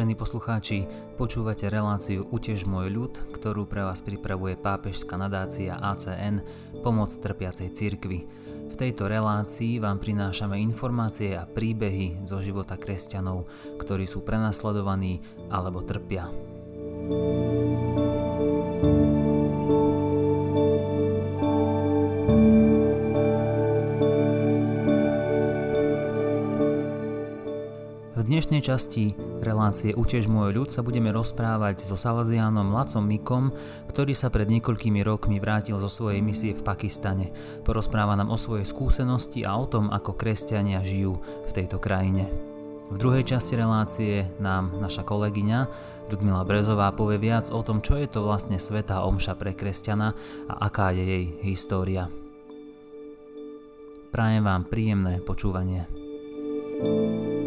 Vážení poslucháči, počúvate reláciu Utež môj ľud, ktorú pre vás pripravuje pápežská nadácia ACN Pomoc trpiacej cirkvi. V tejto relácii vám prinášame informácie a príbehy zo života kresťanov, ktorí sú prenasledovaní alebo trpia. Dnešnej časti relácie Utež môj ľud sa budeme rozprávať so Salazianom Lacom Mikom, ktorý sa pred niekoľkými rokmi vrátil zo svojej misie v Pakistane. Porozpráva nám o svojej skúsenosti a o tom, ako kresťania žijú v tejto krajine. V druhej časti relácie nám naša kolegyňa Ľudmila Brezová povie viac o tom, čo je to vlastne svetá omša pre kresťana a aká je jej história. Prajem vám príjemné počúvanie. thank you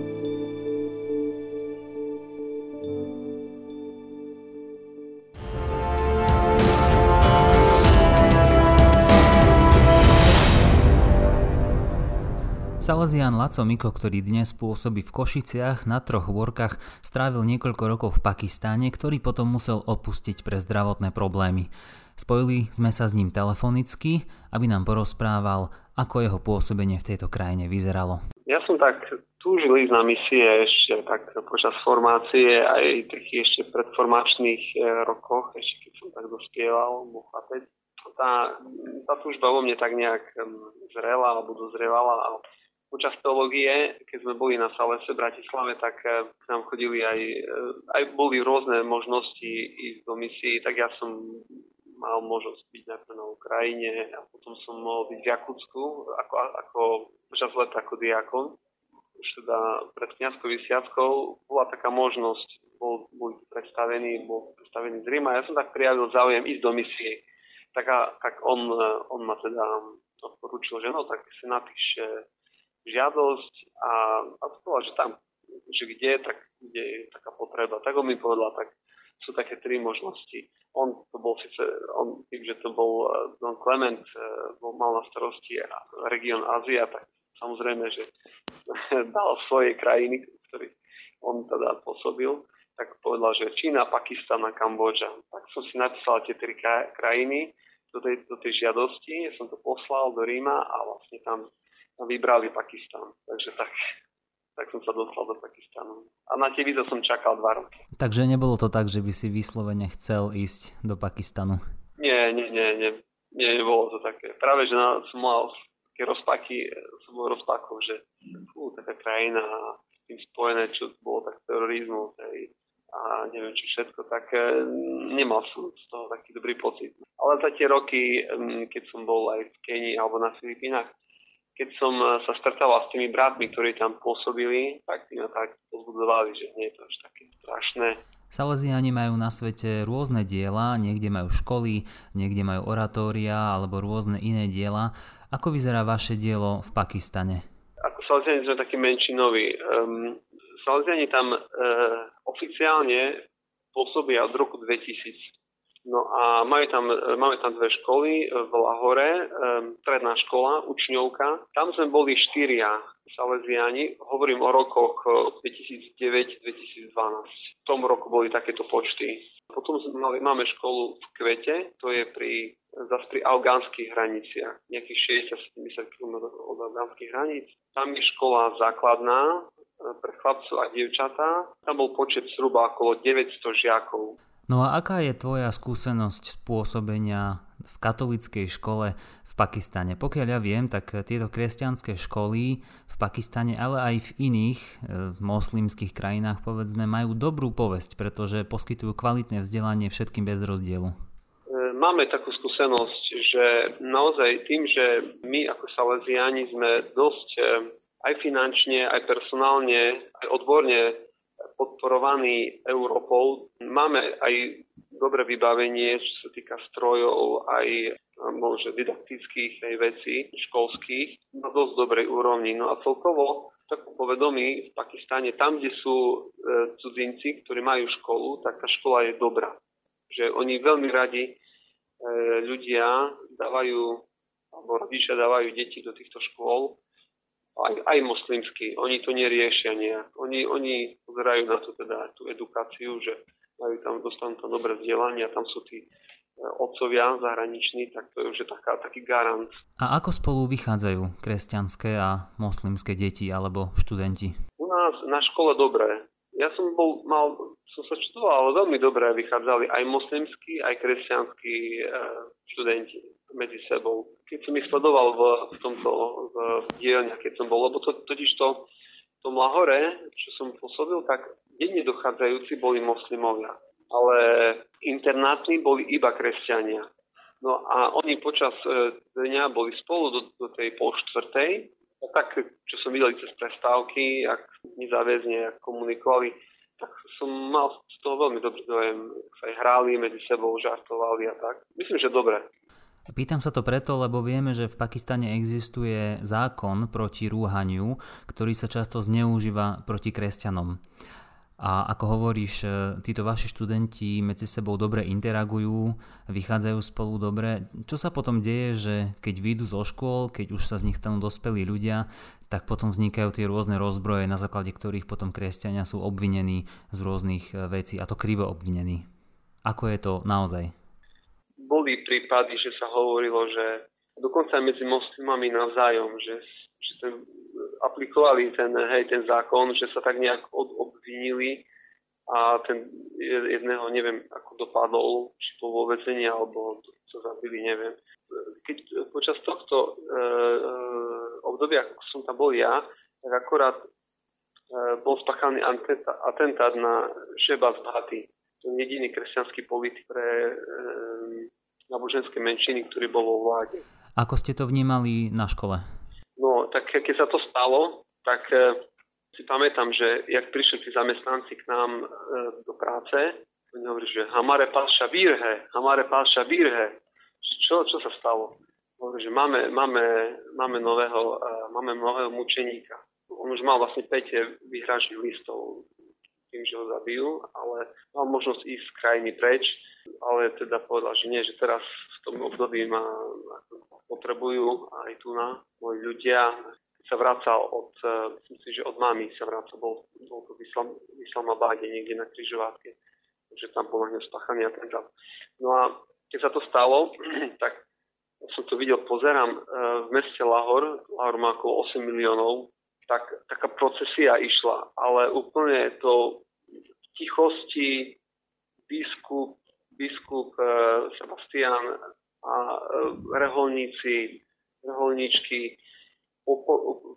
Salesian Laco Miko, ktorý dnes pôsobí v Košiciach na troch workách, strávil niekoľko rokov v Pakistáne, ktorý potom musel opustiť pre zdravotné problémy. Spojili sme sa s ním telefonicky, aby nám porozprával, ako jeho pôsobenie v tejto krajine vyzeralo. Ja som tak túžil ísť na misie ešte tak počas formácie aj takých ešte predformačných e, rokoch, ešte keď som tak dospieval, tá, tá túžba vo mne tak nejak zrela alebo dozrievala počas teológie, keď sme boli na Salese v Bratislave, tak eh, k nám chodili aj, eh, aj boli rôzne možnosti ísť do misií, tak ja som mal možnosť byť najprv na Ukrajine a potom som mohol byť v Jakutsku ako, ako počas leta ako diakon. Už teda pred kniazkou vysviackou bola taká možnosť, bol, bol predstavený, bol predstavený z Ríma. Ja som tak prijavil záujem ísť do misie. Tak, a, tak on, eh, on ma teda odporúčil, že no, tak si napíš žiadosť a, a povedal, že tam, že kde, tak, kde je taká potreba. Tak on mi povedal, tak sú také tri možnosti. On to bol síce, on tým, že to bol Don Clement, e, bol, mal na starosti región Ázia, tak samozrejme, že dal svoje krajiny, ktorý on teda pôsobil, tak povedal, že Čína, Pakistan a Kambodža. Tak som si napísal tie tri krajiny do tej, do tej žiadosti, som to poslal do Ríma a vlastne tam vybrali Pakistan. Takže tak, tak som sa dostal do Pakistanu. A na tie víza som čakal dva roky. Takže nebolo to tak, že by si vyslovene chcel ísť do Pakistanu? Nie, nie, nie, nie. Nie, nebolo to také. Práve, že na, som mal také rozpaky, som bol rozpakov, že fú, taká krajina s tým spojené, čo bolo tak terorizmus hej, a neviem čo všetko, tak e, nemal som z toho taký dobrý pocit. Ale za tie roky, keď som bol aj v Kenii alebo na Filipínach, keď som eh, sa stretával s tými bratmi, ktorí tam pôsobili, tak tí ma tak pozbudzovali, že nie je to až také strašné. Salesiani majú na svete rôzne diela, niekde majú školy, niekde majú oratória alebo rôzne iné diela. Ako vyzerá vaše dielo v Pakistane? Ako Salesiani sme takí menšinoví. Um, Salesiani tam uh, oficiálne pôsobia od roku 2000 No a majú tam, máme tam dve školy v Lahore, stredná škola, učňovka. Tam sme boli štyria Salesiani, hovorím o rokoch 2009-2012. V tom roku boli takéto počty. Potom mali, máme školu v Kvete, to je pri, zase pri afgánskych hraniciach, nejakých 60-70 km od afgánskych hraníc. Tam je škola základná, e, pre chlapcov a dievčatá. Tam bol počet zhruba okolo 900 žiakov. No a aká je tvoja skúsenosť spôsobenia v katolickej škole v Pakistane? Pokiaľ ja viem, tak tieto kresťanské školy v Pakistane, ale aj v iných e, moslimských krajinách, povedzme, majú dobrú povesť, pretože poskytujú kvalitné vzdelanie všetkým bez rozdielu. E, máme takú skúsenosť, že naozaj tým, že my ako Salesiani sme dosť e, aj finančne, aj personálne, aj odborne podporovaný Európou. Máme aj dobré vybavenie, čo sa týka strojov, aj možno didaktických aj vecí školských na dosť dobrej úrovni. No a celkovo tak povedomí v Pakistane, tam, kde sú e, cudzinci, ktorí majú školu, tak tá škola je dobrá. Že oni veľmi radi e, ľudia dávajú, alebo rodičia dávajú deti do týchto škôl, aj, aj moslimskí, oni to neriešia nejak. Oni, oni pozerajú na to teda tú edukáciu, že majú tam, dostanú tam dobré vzdelanie a tam sú tí e, otcovia zahraniční, tak to je už taká, taký garant. A ako spolu vychádzajú kresťanské a moslimské deti alebo študenti? U nás na škole dobré. Ja som bol, mal, som sa čudoval, ale veľmi dobre vychádzali aj moslimskí, aj kresťanskí e, študenti medzi sebou. Keď som ich sledoval v, v tomto v dielne, keď som bol, lebo to, totiž to v Lahore, čo som pôsobil, tak denne dochádzajúci boli moslimovia, ale internátni boli iba kresťania. No a oni počas e, dňa boli spolu do, do tej pol štvrtej a tak, čo som videl cez prestávky, ak nezáväzne ak komunikovali, tak som mal z toho veľmi dobrý dojem. Sa aj hrali medzi sebou, žartovali a tak. Myslím, že dobre. Pýtam sa to preto, lebo vieme, že v Pakistane existuje zákon proti rúhaniu, ktorý sa často zneužíva proti kresťanom. A ako hovoríš, e, títo vaši študenti medzi sebou dobre interagujú, vychádzajú spolu dobre. Čo sa potom deje, že keď vyjdú zo škôl, keď už sa z nich stanú dospelí ľudia, tak potom vznikajú tie rôzne rozbroje, na základe ktorých potom kresťania sú obvinení z rôznych e, vecí, a to krivo obvinení. Ako je to naozaj? Prípady, že sa hovorilo, že dokonca medzi moslimami navzájom, že, že ten aplikovali ten, hej, ten zákon, že sa tak nejak od, obvinili a ten jedného neviem, ako dopadol, či to vo vezení, alebo to zabili, neviem. Keď počas tohto e, e, obdobia, ako som tam bol ja, tak akorát e, bol spáchaný atentát na Šeba z Bhaty. To je jediný kresťanský politik pre e, náboženské menšiny, ktorý bol vo vláde. Ako ste to vnímali na škole? No, tak keď sa to stalo, tak e, si pamätám, že jak prišli tí zamestnanci k nám e, do práce, oni hovorili, že Hamare Pasha Birhe, Hamare Pasha Birhe. Čo, čo sa stalo? Hovorí, že máme, máme, máme, nového, e, máme nového mučeníka. On už mal vlastne 5 vyhražných listov tým, že ho zabijú, ale mal možnosť ísť z krajiny preč, ale teda povedal, že nie, že teraz v tom období ma potrebujú aj tu na moji ľudia. Sa vracal od, e, myslím si, že od mami sa vracal, bol, bol to v, Islam, v Islamabáde, niekde na križovatke, takže tam bol hneď spachaný atentát. No a keď sa to stalo, tak som to videl, pozerám, e, v meste Lahor, Lahor má okolo 8 miliónov, tak taká procesia išla, ale úplne to v tichosti biskup, biskup e, Sebastian a e, reholníci, reholníčky,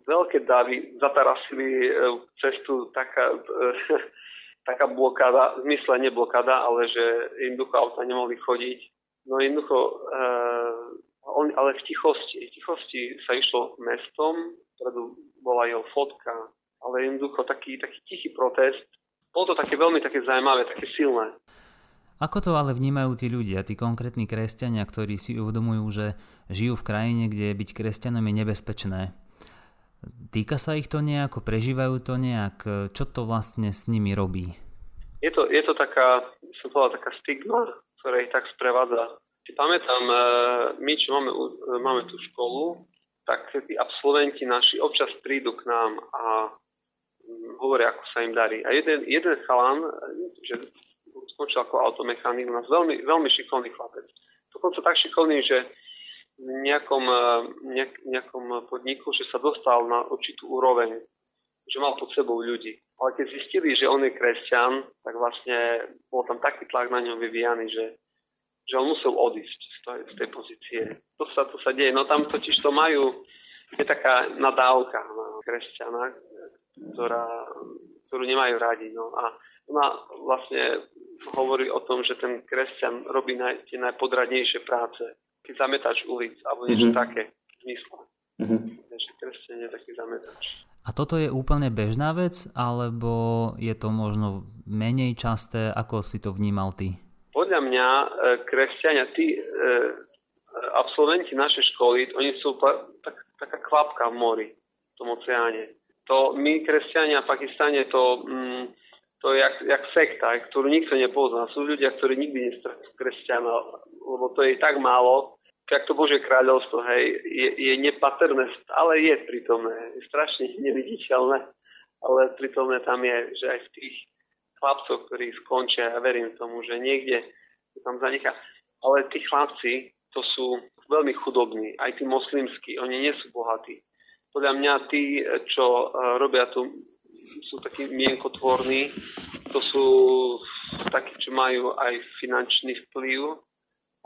veľké davy zatarasili e, cestu taká, taká blokáda, v zmysle neblokada, ale že jednoducho auta nemohli chodiť. No jednoducho, on, ale v tichosti, v tichosti sa išlo mestom, predu bola jeho fotka, ale jednoducho taký, taký tichý protest. Bolo to také veľmi také zaujímavé, také silné. Ako to ale vnímajú tí ľudia, tí konkrétni kresťania, ktorí si uvedomujú, že žijú v krajine, kde byť kresťanom je nebezpečné? Týka sa ich to nejako, prežívajú to nejak? Čo to vlastne s nimi robí? Je to, je to taká, som povedal, taká stigma, ktorá ich tak sprevádza. Si pamätám, e, my, čo máme, máme tú školu, tak tí absolventi naši občas prídu k nám a mm, hovoria, ako sa im darí. A jeden, jeden chalan, že skončil ako automechanik, nás veľmi, veľmi šikovný chlapec. Dokonca tak šikovný, že v nejakom, e, nejak, nejakom podniku, že sa dostal na určitú úroveň, že mal pod sebou ľudí. Ale keď zistili, že on je kresťan, tak vlastne bol tam taký tlak na ňom vyvíjaný, že, že on musel odísť z tej, z tej pozície. To sa, to sa deje. No tam totiž to majú, je taká nadávka na kresťana, ktorá, ktorú nemajú radi. No a ona vlastne hovorí o tom, že ten kresťan robí naj, tie najpodradnejšie práce. Keď zametač ulic, alebo niečo mm-hmm. také zmysle. Mm-hmm. Že kresťan je taký zametač. A toto je úplne bežná vec, alebo je to možno menej časté, ako si to vnímal ty? Podľa mňa e, kresťania, tí e, absolventi našej školy, oni sú tak, taká kvapka v mori, v tom oceáne. To my, kresťania v Pakistane, to... Mm, to je jak, jak sekta, ktorú nikto nepozná. Sú ľudia, ktorí nikdy nestretnú kresťana, lebo to je tak málo, jak to Bože kráľovstvo, hej, je, je nepatrné, ale je prítomné, je strašne neviditeľné, ale prítomné tam je, že aj v tých chlapcoch, ktorí skončia, ja verím tomu, že niekde to tam zanechá. Ale tí chlapci, to sú veľmi chudobní, aj tí moslimskí, oni nie sú bohatí. Podľa mňa tí, čo e, robia tu, sú takí mienkotvorní, to sú takí, čo majú aj finančný vplyv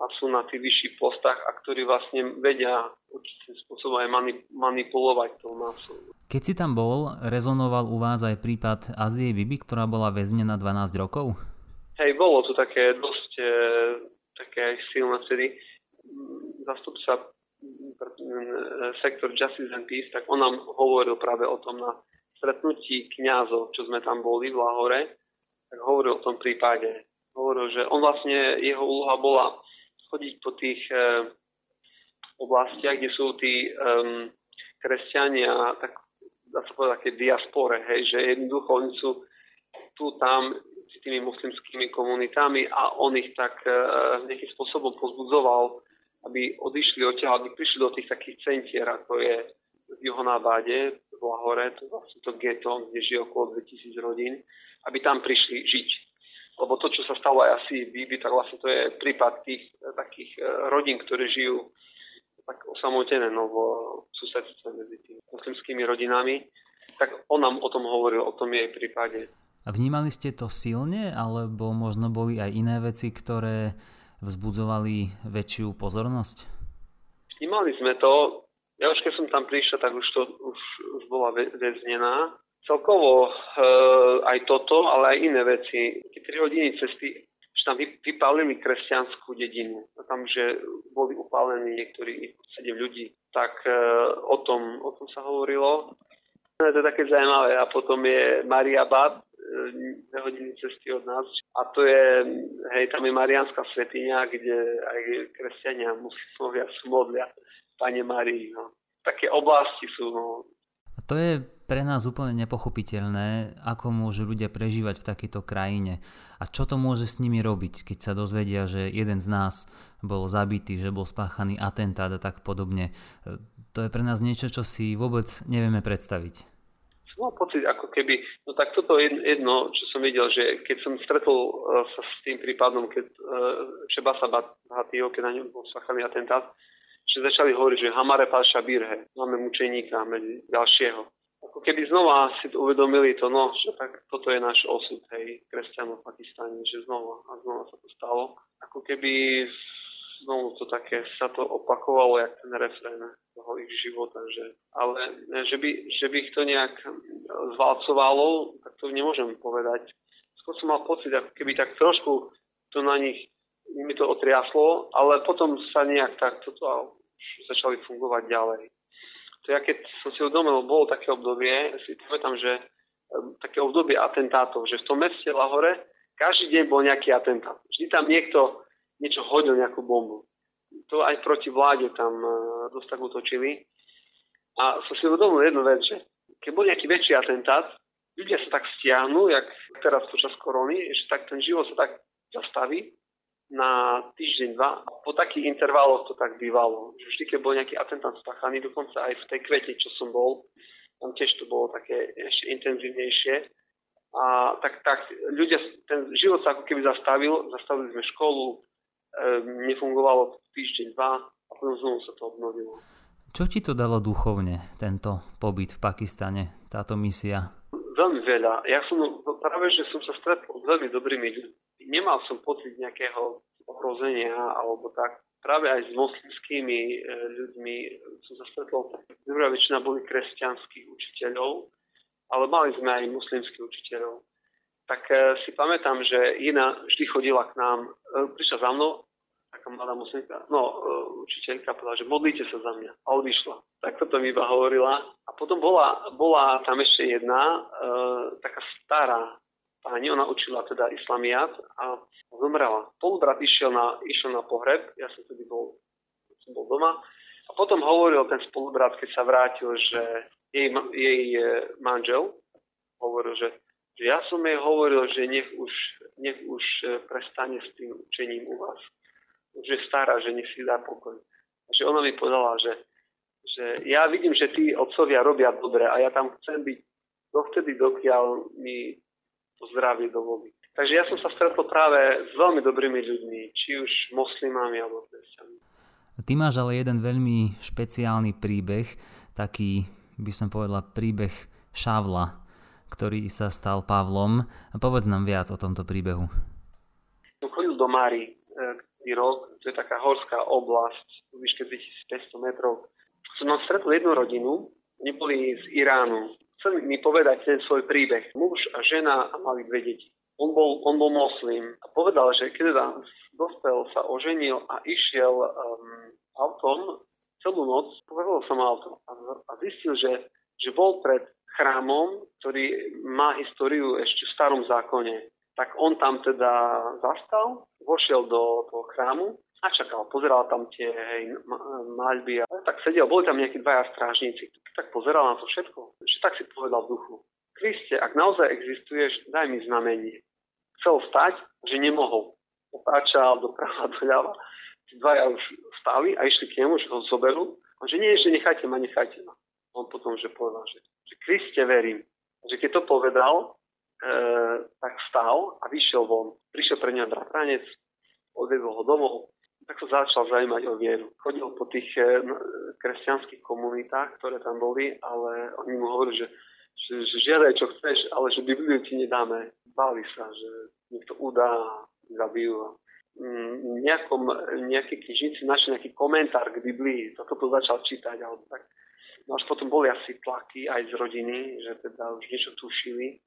a sú na tých vyšších postách a ktorí vlastne vedia určitým spôsobom aj manipulovať tou masou. Keď si tam bol, rezonoval u vás aj prípad Azie Bibi, ktorá bola väznená 12 rokov? Hej, bolo to také dosť e, také silné vtedy. Zastupca e, sektor Justice and Peace, tak on nám hovoril práve o tom na stretnutí kňazov, čo sme tam boli v Lahore, tak hovoril o tom prípade. Hovoril, že on vlastne, jeho úloha bola chodiť po tých e, oblastiach, kde sú tí um, kresťania, tak dá sa povedať, také diaspore, hej, že jednoducho oni sú tu tam s tými muslimskými komunitami a on ich tak uh, nejakým spôsobom pozbudzoval, aby odišli odtiaľ, aby prišli do tých takých centier, ako je v Juhonábade, v Lahore, to je vlastne to geto, kde žije okolo 2000 rodín, aby tam prišli žiť lebo to, čo sa stalo aj asi v Bibi, tak vlastne to je prípad tých eh, takých eh, rodín, ktoré žijú tak osamotené no, v susedstve medzi tými muslimskými rodinami. Tak on nám o tom hovoril, o tom jej prípade. A vnímali ste to silne, alebo možno boli aj iné veci, ktoré vzbudzovali väčšiu pozornosť? Vnímali sme to. Ja už keď som tam prišiel, tak už, to, už, už bola väznená celkovo e, aj toto, ale aj iné veci. Tie tri hodiny cesty, že tam vypálili kresťanskú dedinu. A tam, že boli upálení niektorí sedem ľudí, tak e, o, tom, o tom sa hovorilo. To je také zaujímavé. A potom je Maria Bab, e, dve hodiny cesty od nás. A to je, hej, tam je Marianská svetiňa, kde aj kresťania muslimovia sú modlia Pane Marii. No. Také oblasti sú, no, to je pre nás úplne nepochopiteľné, ako môžu ľudia prežívať v takejto krajine a čo to môže s nimi robiť, keď sa dozvedia, že jeden z nás bol zabitý, že bol spáchaný atentát a tak podobne. To je pre nás niečo, čo si vôbec nevieme predstaviť. Som mal pocit, ako keby, no tak toto je jedno, čo som videl, že keď som stretol uh, sa s tým prípadom, keď uh, Šebasa Bhatýho, keď na ňom bol spáchaný atentát, že začali hovoriť, že Hamare Paša Birhe, máme mučeníka medzi ďalšieho. Ako keby znova si uvedomili to, no, že tak toto je náš osud, hej, kresťanov v Pakistane, že znova a znova sa to stalo. Ako keby znovu to také sa to opakovalo, jak ten refrén toho ich života, že, ale že by, že by ich to nejak zvalcovalo, tak to nemôžem povedať. Skôr som mal pocit, ako keby tak trošku to na nich mi to otriaslo, ale potom sa nejak tak toto začali fungovať ďalej. To ja keď som si uvedomil, bolo také obdobie, si pamätám, že také obdobie atentátov, že v tom meste Lahore každý deň bol nejaký atentát. Vždy tam niekto niečo hodil, nejakú bombu. To aj proti vláde tam e, dosť tak utočili. A som si uvedomil jednu vec, že keď bol nejaký väčší atentát, ľudia sa tak stiahnu, jak teraz počas korony, že tak ten život sa tak zastaví na týždeň, dva. Po takých intervaloch to tak bývalo. Vždy, keď bol nejaký atentát spáchaný, dokonca aj v tej kvete, čo som bol, tam tiež to bolo také ešte intenzívnejšie. A tak, tak ľudia, ten život sa ako keby zastavil, zastavili sme školu, e, nefungovalo týždeň, dva a potom znovu sa to obnovilo. Čo ti to dalo duchovne, tento pobyt v Pakistane, táto misia? Veľmi veľa. Ja som práve, že som sa stretol s veľmi dobrými ľuďmi nemal som pocit nejakého ohrozenia alebo tak. Práve aj s moslimskými e, ľuďmi som sa stretol, druhá väčšina boli kresťanských učiteľov, ale mali sme aj muslimských učiteľov. Tak e, si pamätám, že Ina vždy chodila k nám, e, prišla za mnou, taká mladá muslimka, no učiteľka povedala, že modlíte sa za mňa a odišla. Tak toto mi iba hovorila. A potom bola, bola tam ešte jedna, taká stará pani, ona učila teda islamiát a zomrela. Polubrat išiel na, išiel na pohreb, ja som tedy bol, som bol doma a potom hovoril ten spolubrat, keď sa vrátil, že jej, jej e, manžel hovoril, že, že ja som jej hovoril, že nech už, nech už e, prestane s tým učením u vás. Že je stará, že nech si dá pokoj. že ona mi povedala, že, že ja vidím, že tí otcovia robia dobre a ja tam chcem byť dovtedy, dokiaľ mi to zdravie dovolí. Takže ja som sa stretol práve s veľmi dobrými ľuďmi, či už moslimami alebo kresťanmi. Ty máš ale jeden veľmi špeciálny príbeh, taký by som povedala príbeh Šavla, ktorý sa stal Pavlom. Povedz nám viac o tomto príbehu. Som chodil do Mári e, rok, to je taká horská oblasť, výške 2500 metrov. Som tam stretol jednu rodinu, oni boli z Iránu. Chcem mi povedať ten svoj príbeh. Muž a žena a mali dve deti. On bol, on bol moslim a povedal, že keď tam dospel, sa oženil a išiel um, autom celú noc, povedal som auto a, a zistil, že, že bol pred chrámom, ktorý má históriu ešte v starom zákone. Tak on tam teda zastal, vošiel do toho chrámu a čakal, pozeral tam tie hej, maľby a tak sedel, boli tam nejakí dvaja strážnici. Tak pozeral na to všetko, že tak si povedal v duchu. Kriste, ak naozaj existuješ, daj mi znamenie. Chcel stať, že nemohol. Otáčal doprava, doľava. Tí dvaja už stali a išli k nemu, že ho zoberú. A že nie, že nechajte ma, nechajte ma. On potom, že povedal, že že Kriste verím. Že keď to povedal, e, tak vstal a vyšiel von. Prišiel pre ňa bratranec, odvedol ho domov, tak sa začal zaujímať o vieru. Chodil po tých e, kresťanských komunitách, ktoré tam boli, ale oni mu hovorili, že, že, že žiadaj, čo chceš, ale že Bibliu ti nedáme. Báli sa, že niekto udá, zabijú. Mm, nejakom, nejaké knižnici našli nejaký komentár k Biblii, toto to začal čítať, alebo tak No až potom boli asi tlaky aj z rodiny, že teda už niečo tušili.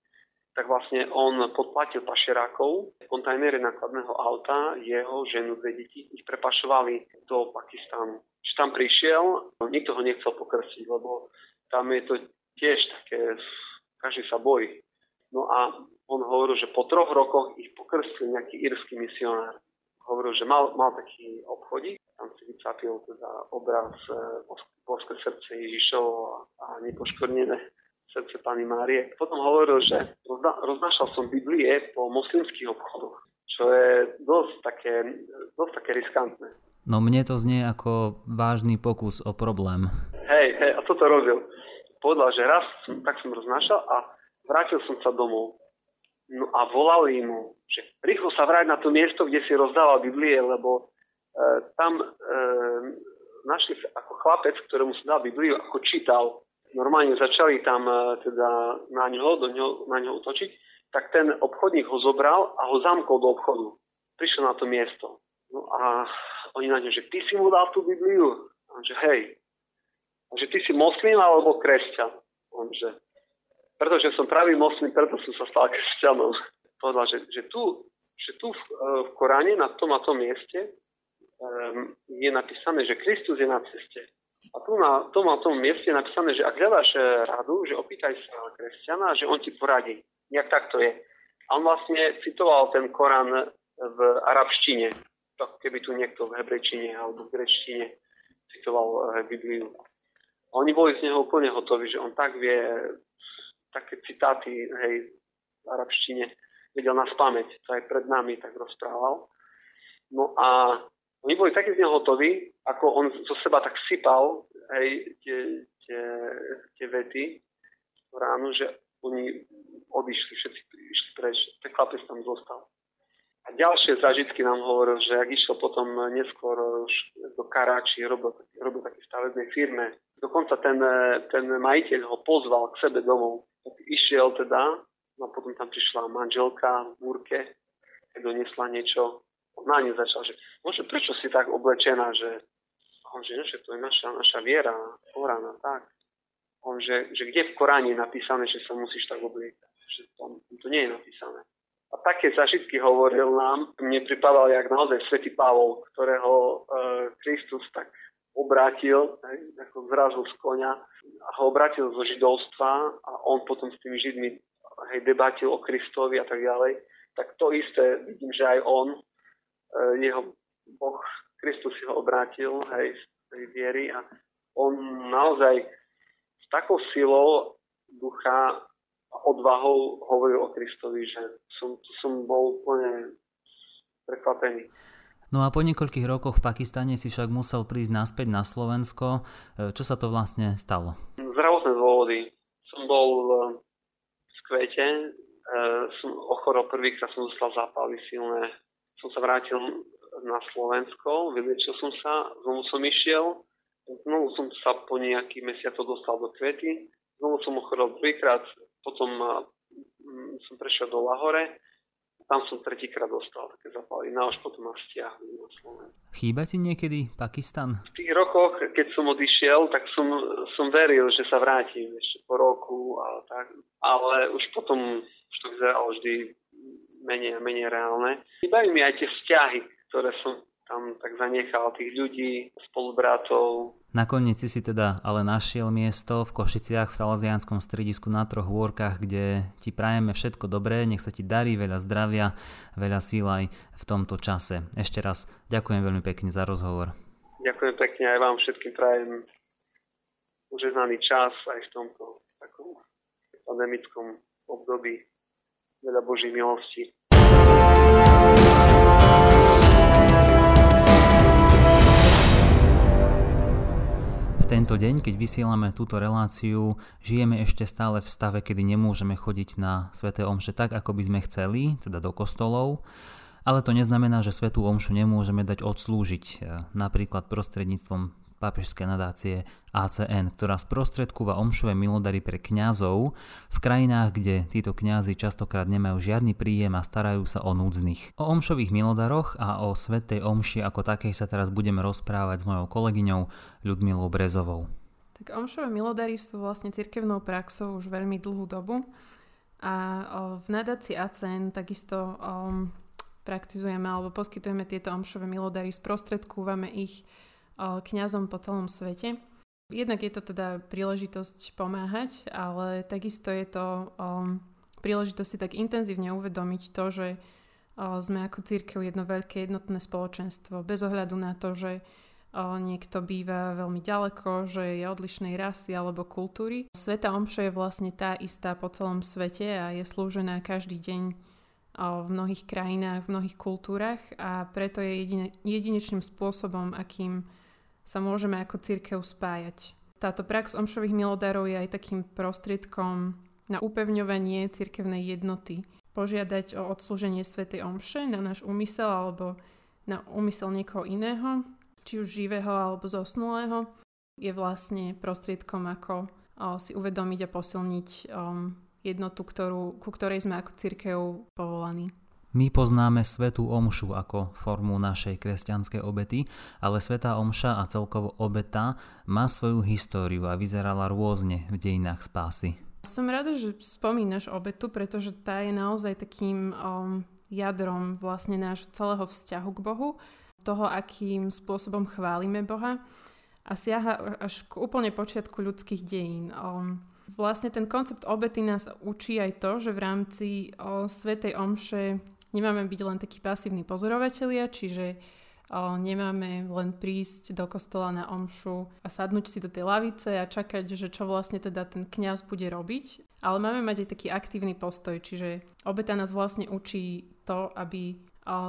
Tak vlastne on podplatil pašerákov, kontajnery nákladného auta, jeho ženu, dve deti, ich prepašovali do Pakistánu. Čiže tam prišiel, nikto ho nechcel pokrstiť, lebo tam je to tiež také, každý sa bojí. No a on hovoril, že po troch rokoch ich pokrstil nejaký írsky misionár. Hovoril, že mal, mal taký obchodík, tam si vycapil teda obraz boské srdce Ježišovo a nepoškornené srdce Pani Márie. Potom hovoril, že rozna, roznášal som Biblie po moslimských obchodoch, čo je dosť také, dosť také riskantné. No mne to znie ako vážny pokus o problém. Hej, hej, a toto robil. Povedal, že raz som, tak som roznášal a vrátil som sa domov. No a volali mu, že rýchlo sa vráť na to miesto, kde si rozdával Biblie, lebo e, tam e, našli ako chlapec, ktorému sa dal Bibliu, ako čítal, normálne začali tam e, teda na ňo, do ňo, na ňo utočiť, tak ten obchodník ho zobral a ho zamkol do obchodu. Prišiel na to miesto. No a oni na ňo, že ty si mu dal tú Bibliu. On že hej. A že ty si moslim alebo kresťan. On že pretože som pravý moslim, preto som sa stal kresťanom. Povedal, že, že tu, že tu v, e, v Koráne na tom a tom mieste um, je napísané, že Kristus je na ceste. A tu na tom a tom mieste napísané, že ak hľadáš e, radu, že opýtaj sa kresťana, že on ti poradí. Nejak takto je. A on vlastne citoval ten Korán v arabštine, tak keby tu niekto v hebrejčine alebo v greštine citoval e, Bibliu. A oni boli z neho úplne hotoví, že on tak vie také citáty hej, v arabštine, vedel nás pamäť, to aj pred nami tak rozprával. No a oni boli takí z neho hotoví, ako on zo seba tak sypal hej, tie, tie, tie vety ránu, že oni odišli, všetci išli preč, ten chlapec tam zostal. A ďalšie zážitky nám hovoril, že ak išiel potom neskôr do Karáči, robil, robil také stavebnej firme. Dokonca ten, ten majiteľ ho pozval k sebe domov. Tak išiel teda, no a potom tam prišla manželka v búrke, donesla niečo na ňu začal, že môže, prečo si tak oblečená, že on, že, že to je naša, naša viera, Korán tak. On, že, že kde v Koráne je napísané, že sa musíš tak obliekať, že to, to nie je napísané. A také zažitky hovoril nám, mne pripadal jak naozaj svätý Pavol, ktorého e, Kristus tak obrátil, hej, ako zrazil z konia a ho obrátil zo židovstva a on potom s tými židmi hej, debatil o Kristovi a tak ďalej. Tak to isté vidím, že aj on jeho Boh, Kristus si ho obrátil hej, z tej viery a on naozaj s takou silou ducha a odvahou hovoril o Kristovi, že som, som bol úplne prekvapený. No a po niekoľkých rokoch v Pakistane si však musel prísť naspäť na Slovensko. Čo sa to vlastne stalo? Zdravotné dôvody. Som bol v kvete, som ochorel prvýkrát, som dostal zápaly silné. Som sa vrátil na Slovensko, vyliečil som sa, znovu som išiel, znovu som sa po nejakých mesiacoch dostal do kvety, znovu som ochorel druhýkrát, potom som prešiel do Lahore, tam som tretíkrát dostal také zapálenie a už potom ma stiahli na Slovensku. Chýba ti niekedy Pakistan? V tých rokoch, keď som odišiel, tak som, som veril, že sa vrátim ešte po roku, ale, tak, ale už potom už to vyzeralo vždy menej a menej reálne. Chýbajú mi aj tie vzťahy, ktoré som tam tak zanechal, tých ľudí, spolubratov. Nakoniec si si teda ale našiel miesto v Košiciach v Salazianskom stredisku na troch hôrkach, kde ti prajeme všetko dobré, nech sa ti darí veľa zdravia, veľa síl aj v tomto čase. Ešte raz ďakujem veľmi pekne za rozhovor. Ďakujem pekne aj vám všetkým prajem užeznaný čas aj v tomto takom pandemickom období. Veľa Boží milosti. Tento deň, keď vysielame túto reláciu, žijeme ešte stále v stave, kedy nemôžeme chodiť na Sveté Omše tak, ako by sme chceli, teda do kostolov, ale to neznamená, že Svetú Omšu nemôžeme dať odslúžiť, e, napríklad prostredníctvom pápežskej nadácie ACN, ktorá sprostredkúva omšové milodary pre kňazov v krajinách, kde títo kňazi častokrát nemajú žiadny príjem a starajú sa o núdznych. O omšových milodaroch a o svetej omši ako takej sa teraz budeme rozprávať s mojou kolegyňou Ľudmilou Brezovou. Tak omšové milodary sú vlastne cirkevnou praxou už veľmi dlhú dobu a v nadácii ACN takisto um, praktizujeme alebo poskytujeme tieto omšové milodary, sprostredkúvame ich kňazom po celom svete. Jednak je to teda príležitosť pomáhať, ale takisto je to um, príležitosť si tak intenzívne uvedomiť to, že uh, sme ako církev jedno veľké jednotné spoločenstvo, bez ohľadu na to, že uh, niekto býva veľmi ďaleko, že je odlišnej rasy alebo kultúry. Sveta Omša je vlastne tá istá po celom svete a je slúžená každý deň uh, v mnohých krajinách, v mnohých kultúrach a preto je jedine, jedinečným spôsobom, akým sa môžeme ako církev spájať. Táto prax omšových milodarov je aj takým prostriedkom na upevňovanie cirkevnej jednoty. Požiadať o odslúženie svätej omše na náš úmysel alebo na úmysel niekoho iného, či už živého alebo zosnulého, je vlastne prostriedkom, ako si uvedomiť a posilniť jednotu, ktorú, ku ktorej sme ako církev povolaní. My poznáme svetú omšu ako formu našej kresťanskej obety, ale svetá omša a celkovo obeta má svoju históriu a vyzerala rôzne v dejinách spásy. Som rada, že spomínaš obetu, pretože tá je naozaj takým um, jadrom vlastne nášho celého vzťahu k Bohu, toho, akým spôsobom chválime Boha a siaha až k úplne počiatku ľudských dejín. Um, vlastne ten koncept obety nás učí aj to, že v rámci o Svetej Omše nemáme byť len takí pasívni pozorovatelia, čiže nemáme len prísť do kostola na omšu a sadnúť si do tej lavice a čakať, že čo vlastne teda ten kňaz bude robiť, ale máme mať aj taký aktívny postoj, čiže obeta nás vlastne učí to, aby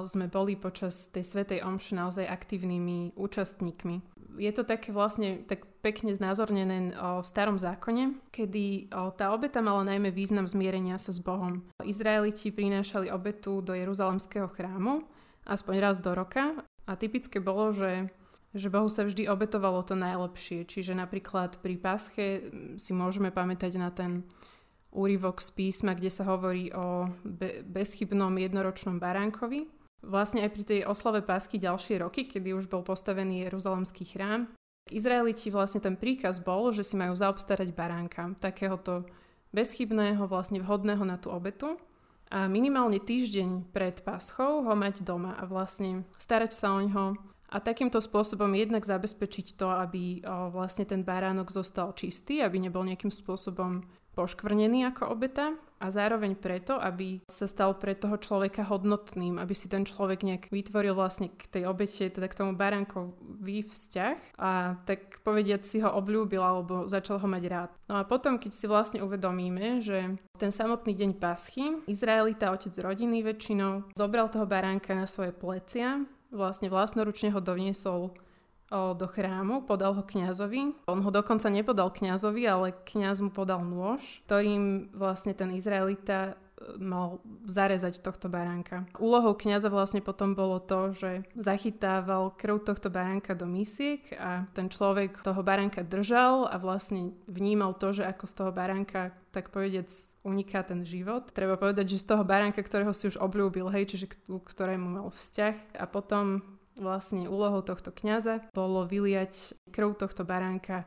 sme boli počas tej svetej omše naozaj aktívnymi účastníkmi je to také vlastne tak pekne znázornené v starom zákone, kedy tá obeta mala najmä význam zmierenia sa s Bohom. Izraeliti prinášali obetu do Jeruzalemského chrámu aspoň raz do roka a typické bolo, že že Bohu sa vždy obetovalo to najlepšie. Čiže napríklad pri Pasche si môžeme pamätať na ten úryvok z písma, kde sa hovorí o be- bezchybnom jednoročnom baránkovi, Vlastne aj pri tej oslave pásky ďalšie roky, kedy už bol postavený Jeruzalemský chrám, Izraeliti vlastne ten príkaz bol, že si majú zaobstarať baránka, takéhoto bezchybného, vlastne vhodného na tú obetu. A minimálne týždeň pred paschou ho mať doma a vlastne starať sa o ňo a takýmto spôsobom jednak zabezpečiť to, aby vlastne ten baránok zostal čistý, aby nebol nejakým spôsobom poškvrnený ako obeta a zároveň preto, aby sa stal pre toho človeka hodnotným, aby si ten človek nejak vytvoril vlastne k tej obete, teda k tomu baránkovi vzťah a tak povediať si ho obľúbil alebo začal ho mať rád. No a potom, keď si vlastne uvedomíme, že ten samotný deň paschy Izraelita, otec rodiny väčšinou, zobral toho baránka na svoje plecia vlastne vlastnoručne ho doniesol do chrámu, podal ho kňazovi. On ho dokonca nepodal kňazovi, ale kňaz mu podal nôž, ktorým vlastne ten Izraelita mal zarezať tohto baránka. Úlohou kňaza vlastne potom bolo to, že zachytával krv tohto baránka do misiek a ten človek toho baránka držal a vlastne vnímal to, že ako z toho baránka tak povedec uniká ten život. Treba povedať, že z toho baránka, ktorého si už obľúbil, hej, čiže k ktorému mal vzťah a potom vlastne úlohou tohto kňaza bolo vyliať krv tohto baránka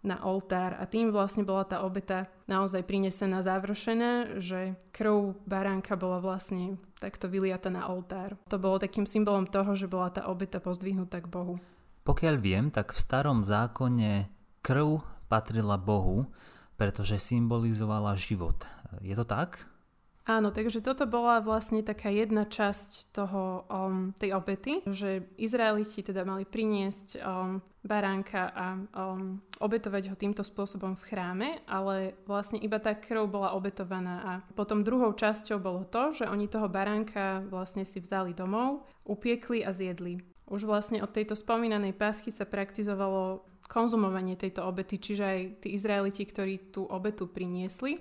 na oltár a tým vlastne bola tá obeta naozaj prinesená, završená, že krv baránka bola vlastne takto vyliata na oltár. To bolo takým symbolom toho, že bola tá obeta pozdvihnutá k Bohu. Pokiaľ viem, tak v starom zákone krv patrila Bohu, pretože symbolizovala život. Je to tak? Áno, takže toto bola vlastne taká jedna časť toho, um, tej obety, že Izraeliti teda mali priniesť um, baránka a um, obetovať ho týmto spôsobom v chráme, ale vlastne iba tá krv bola obetovaná a potom druhou časťou bolo to, že oni toho baránka vlastne si vzali domov, upiekli a zjedli. Už vlastne od tejto spomínanej pásky sa praktizovalo konzumovanie tejto obety, čiže aj tí Izraeliti, ktorí tú obetu priniesli,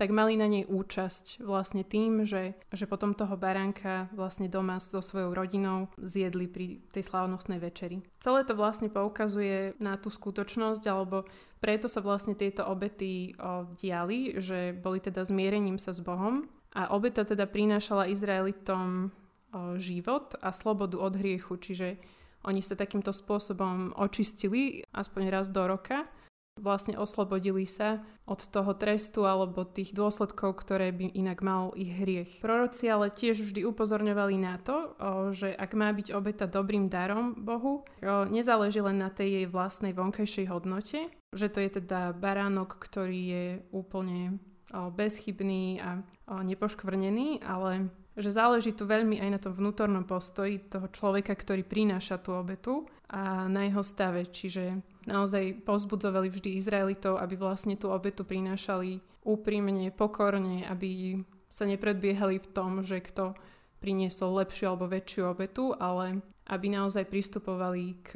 tak mali na nej účasť vlastne tým, že, že potom toho baránka vlastne doma so svojou rodinou zjedli pri tej slávnostnej večeri. Celé to vlastne poukazuje na tú skutočnosť, alebo preto sa vlastne tieto obety o, diali, že boli teda zmierením sa s Bohom a obeta teda prinášala Izraelitom o, život a slobodu od hriechu, čiže oni sa takýmto spôsobom očistili aspoň raz do roka vlastne oslobodili sa od toho trestu alebo tých dôsledkov, ktoré by inak mal ich hriech. Proroci ale tiež vždy upozorňovali na to, že ak má byť obeta dobrým darom Bohu, nezáleží len na tej jej vlastnej vonkajšej hodnote, že to je teda baránok, ktorý je úplne bezchybný a nepoškvrnený, ale že záleží tu veľmi aj na tom vnútornom postoji toho človeka, ktorý prináša tú obetu a na jeho stave. Čiže naozaj pozbudzovali vždy Izraelitov, aby vlastne tú obetu prinášali úprimne, pokorne, aby sa nepredbiehali v tom, že kto priniesol lepšiu alebo väčšiu obetu, ale aby naozaj pristupovali k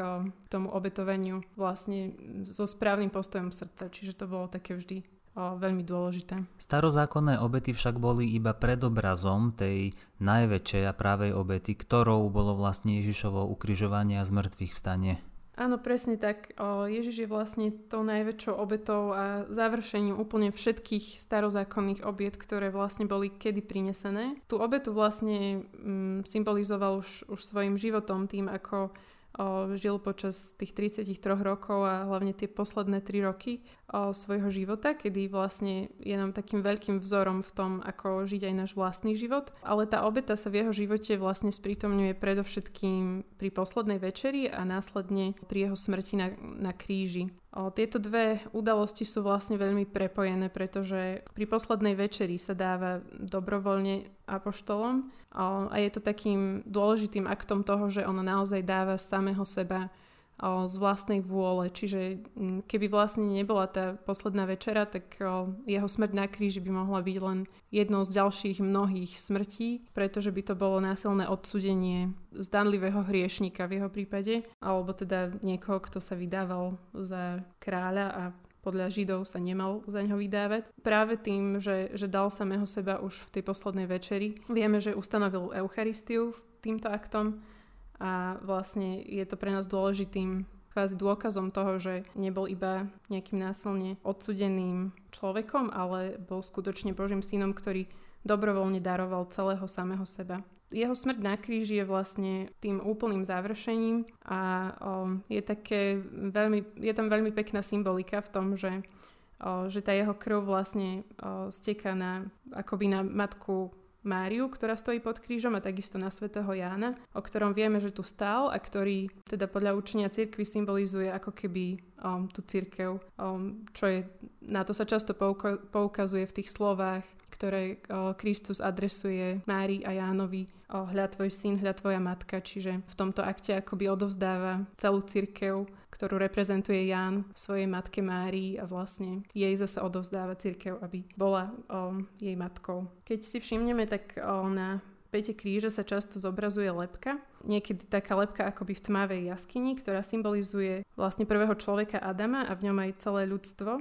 tomu obetovaniu vlastne so správnym postojom srdca. Čiže to bolo také vždy o, veľmi dôležité. Starozákonné obety však boli iba predobrazom tej najväčšej a právej obety, ktorou bolo vlastne Ježišovo ukrižovanie a zmrtvých vstanie. Áno, presne tak. Ježiš je vlastne tou najväčšou obetou a završením úplne všetkých starozákonných obiet, ktoré vlastne boli kedy prinesené. Tú obetu vlastne mm, symbolizoval už, už svojim životom tým, ako o, žil počas tých 33 rokov a hlavne tie posledné 3 roky svojho života, kedy vlastne je nám takým veľkým vzorom v tom, ako žiť aj náš vlastný život. Ale tá obeta sa v jeho živote vlastne sprítomňuje predovšetkým pri poslednej večeri a následne pri jeho smrti na, na kríži. O, tieto dve udalosti sú vlastne veľmi prepojené, pretože pri poslednej večeri sa dáva dobrovoľne apoštolom o, a je to takým dôležitým aktom toho, že on naozaj dáva samého seba z vlastnej vôle. Čiže keby vlastne nebola tá posledná večera, tak jeho smrť na kríži by mohla byť len jednou z ďalších mnohých smrtí, pretože by to bolo násilné odsudenie zdanlivého hriešnika v jeho prípade, alebo teda niekoho, kto sa vydával za kráľa a podľa Židov sa nemal za neho vydávať. Práve tým, že, že dal samého seba už v tej poslednej večeri. Vieme, že ustanovil Eucharistiu týmto aktom a vlastne je to pre nás dôležitým kvázi dôkazom toho, že nebol iba nejakým násilne odsudeným človekom, ale bol skutočne Božím synom, ktorý dobrovoľne daroval celého samého seba. Jeho smrť na kríži je vlastne tým úplným završením a je, také veľmi, je tam veľmi pekná symbolika v tom, že, že tá jeho krv vlastne steká na, akoby na matku Máriu, ktorá stojí pod krížom a takisto na svätého Jána, o ktorom vieme, že tu stál a ktorý teda podľa učenia cirkvi symbolizuje ako keby um, tú cirkev, um, čo je, na to sa často poukazuje v tých slovách ktoré Kristus adresuje Mári a Jánovi hľa tvoj syn, hľa tvoja matka, čiže v tomto akte akoby odovzdáva celú cirkev, ktorú reprezentuje Ján svojej matke Márii a vlastne jej zase odovzdáva cirkev, aby bola o, jej matkou. Keď si všimneme, tak o, na pete kríže sa často zobrazuje lepka. Niekedy taká lepka akoby v tmavej jaskyni, ktorá symbolizuje vlastne prvého človeka Adama a v ňom aj celé ľudstvo.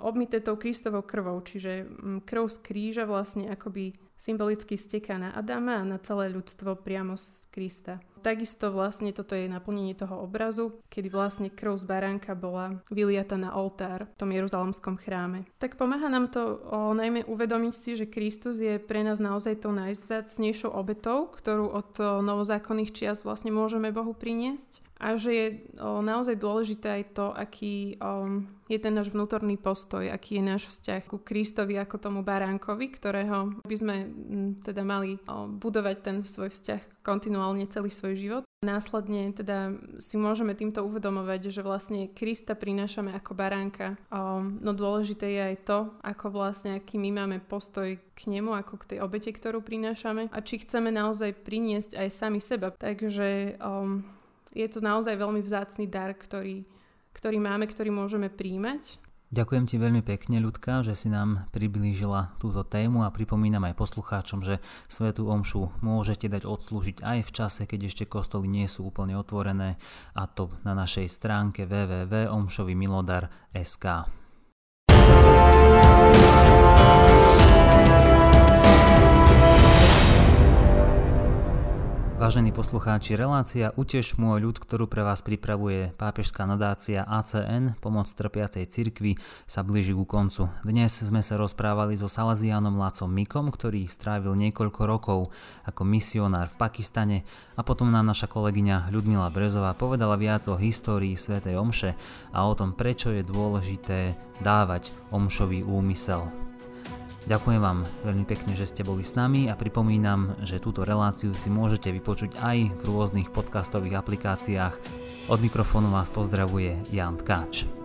Obmité tou Kristovou krvou, čiže krv z kríža vlastne akoby symbolicky steká na Adama a na celé ľudstvo priamo z Krista. Takisto vlastne toto je naplnenie toho obrazu, kedy vlastne krv z baránka bola vyliata na oltár v tom jeruzalemskom chráme. Tak pomáha nám to o, najmä uvedomiť si, že Kristus je pre nás naozaj tou najzácnejšou obetou, ktorú od novozákonných čias vlastne môžeme Bohu priniesť a že je o, naozaj dôležité aj to, aký o, je ten náš vnútorný postoj, aký je náš vzťah ku Kristovi ako tomu baránkovi, ktorého by sme m, teda mali o, budovať ten svoj vzťah kontinuálne celý svoj život. Následne teda si môžeme týmto uvedomovať, že vlastne Krista prinášame ako baránka. O, no dôležité je aj to, ako vlastne, aký my máme postoj k nemu, ako k tej obete, ktorú prinášame a či chceme naozaj priniesť aj sami seba. Takže o, je to naozaj veľmi vzácný dar, ktorý, ktorý máme, ktorý môžeme príjmať. Ďakujem ti veľmi pekne, Ľudka, že si nám priblížila túto tému a pripomínam aj poslucháčom, že Svetú Omšu môžete dať odslúžiť aj v čase, keď ešte kostoly nie sú úplne otvorené a to na našej stránke www.omšovimilodar.sk. Vážení poslucháči, relácia Utež môj ľud, ktorú pre vás pripravuje pápežská nadácia ACN, pomoc trpiacej cirkvi, sa blíži ku koncu. Dnes sme sa rozprávali so Salazianom Lacom Mikom, ktorý strávil niekoľko rokov ako misionár v Pakistane a potom nám naša kolegyňa Ľudmila Brezová povedala viac o histórii svätej Omše a o tom, prečo je dôležité dávať Omšový úmysel. Ďakujem vám veľmi pekne, že ste boli s nami a pripomínam, že túto reláciu si môžete vypočuť aj v rôznych podcastových aplikáciách. Od mikrofónu vás pozdravuje Jan Tkáč.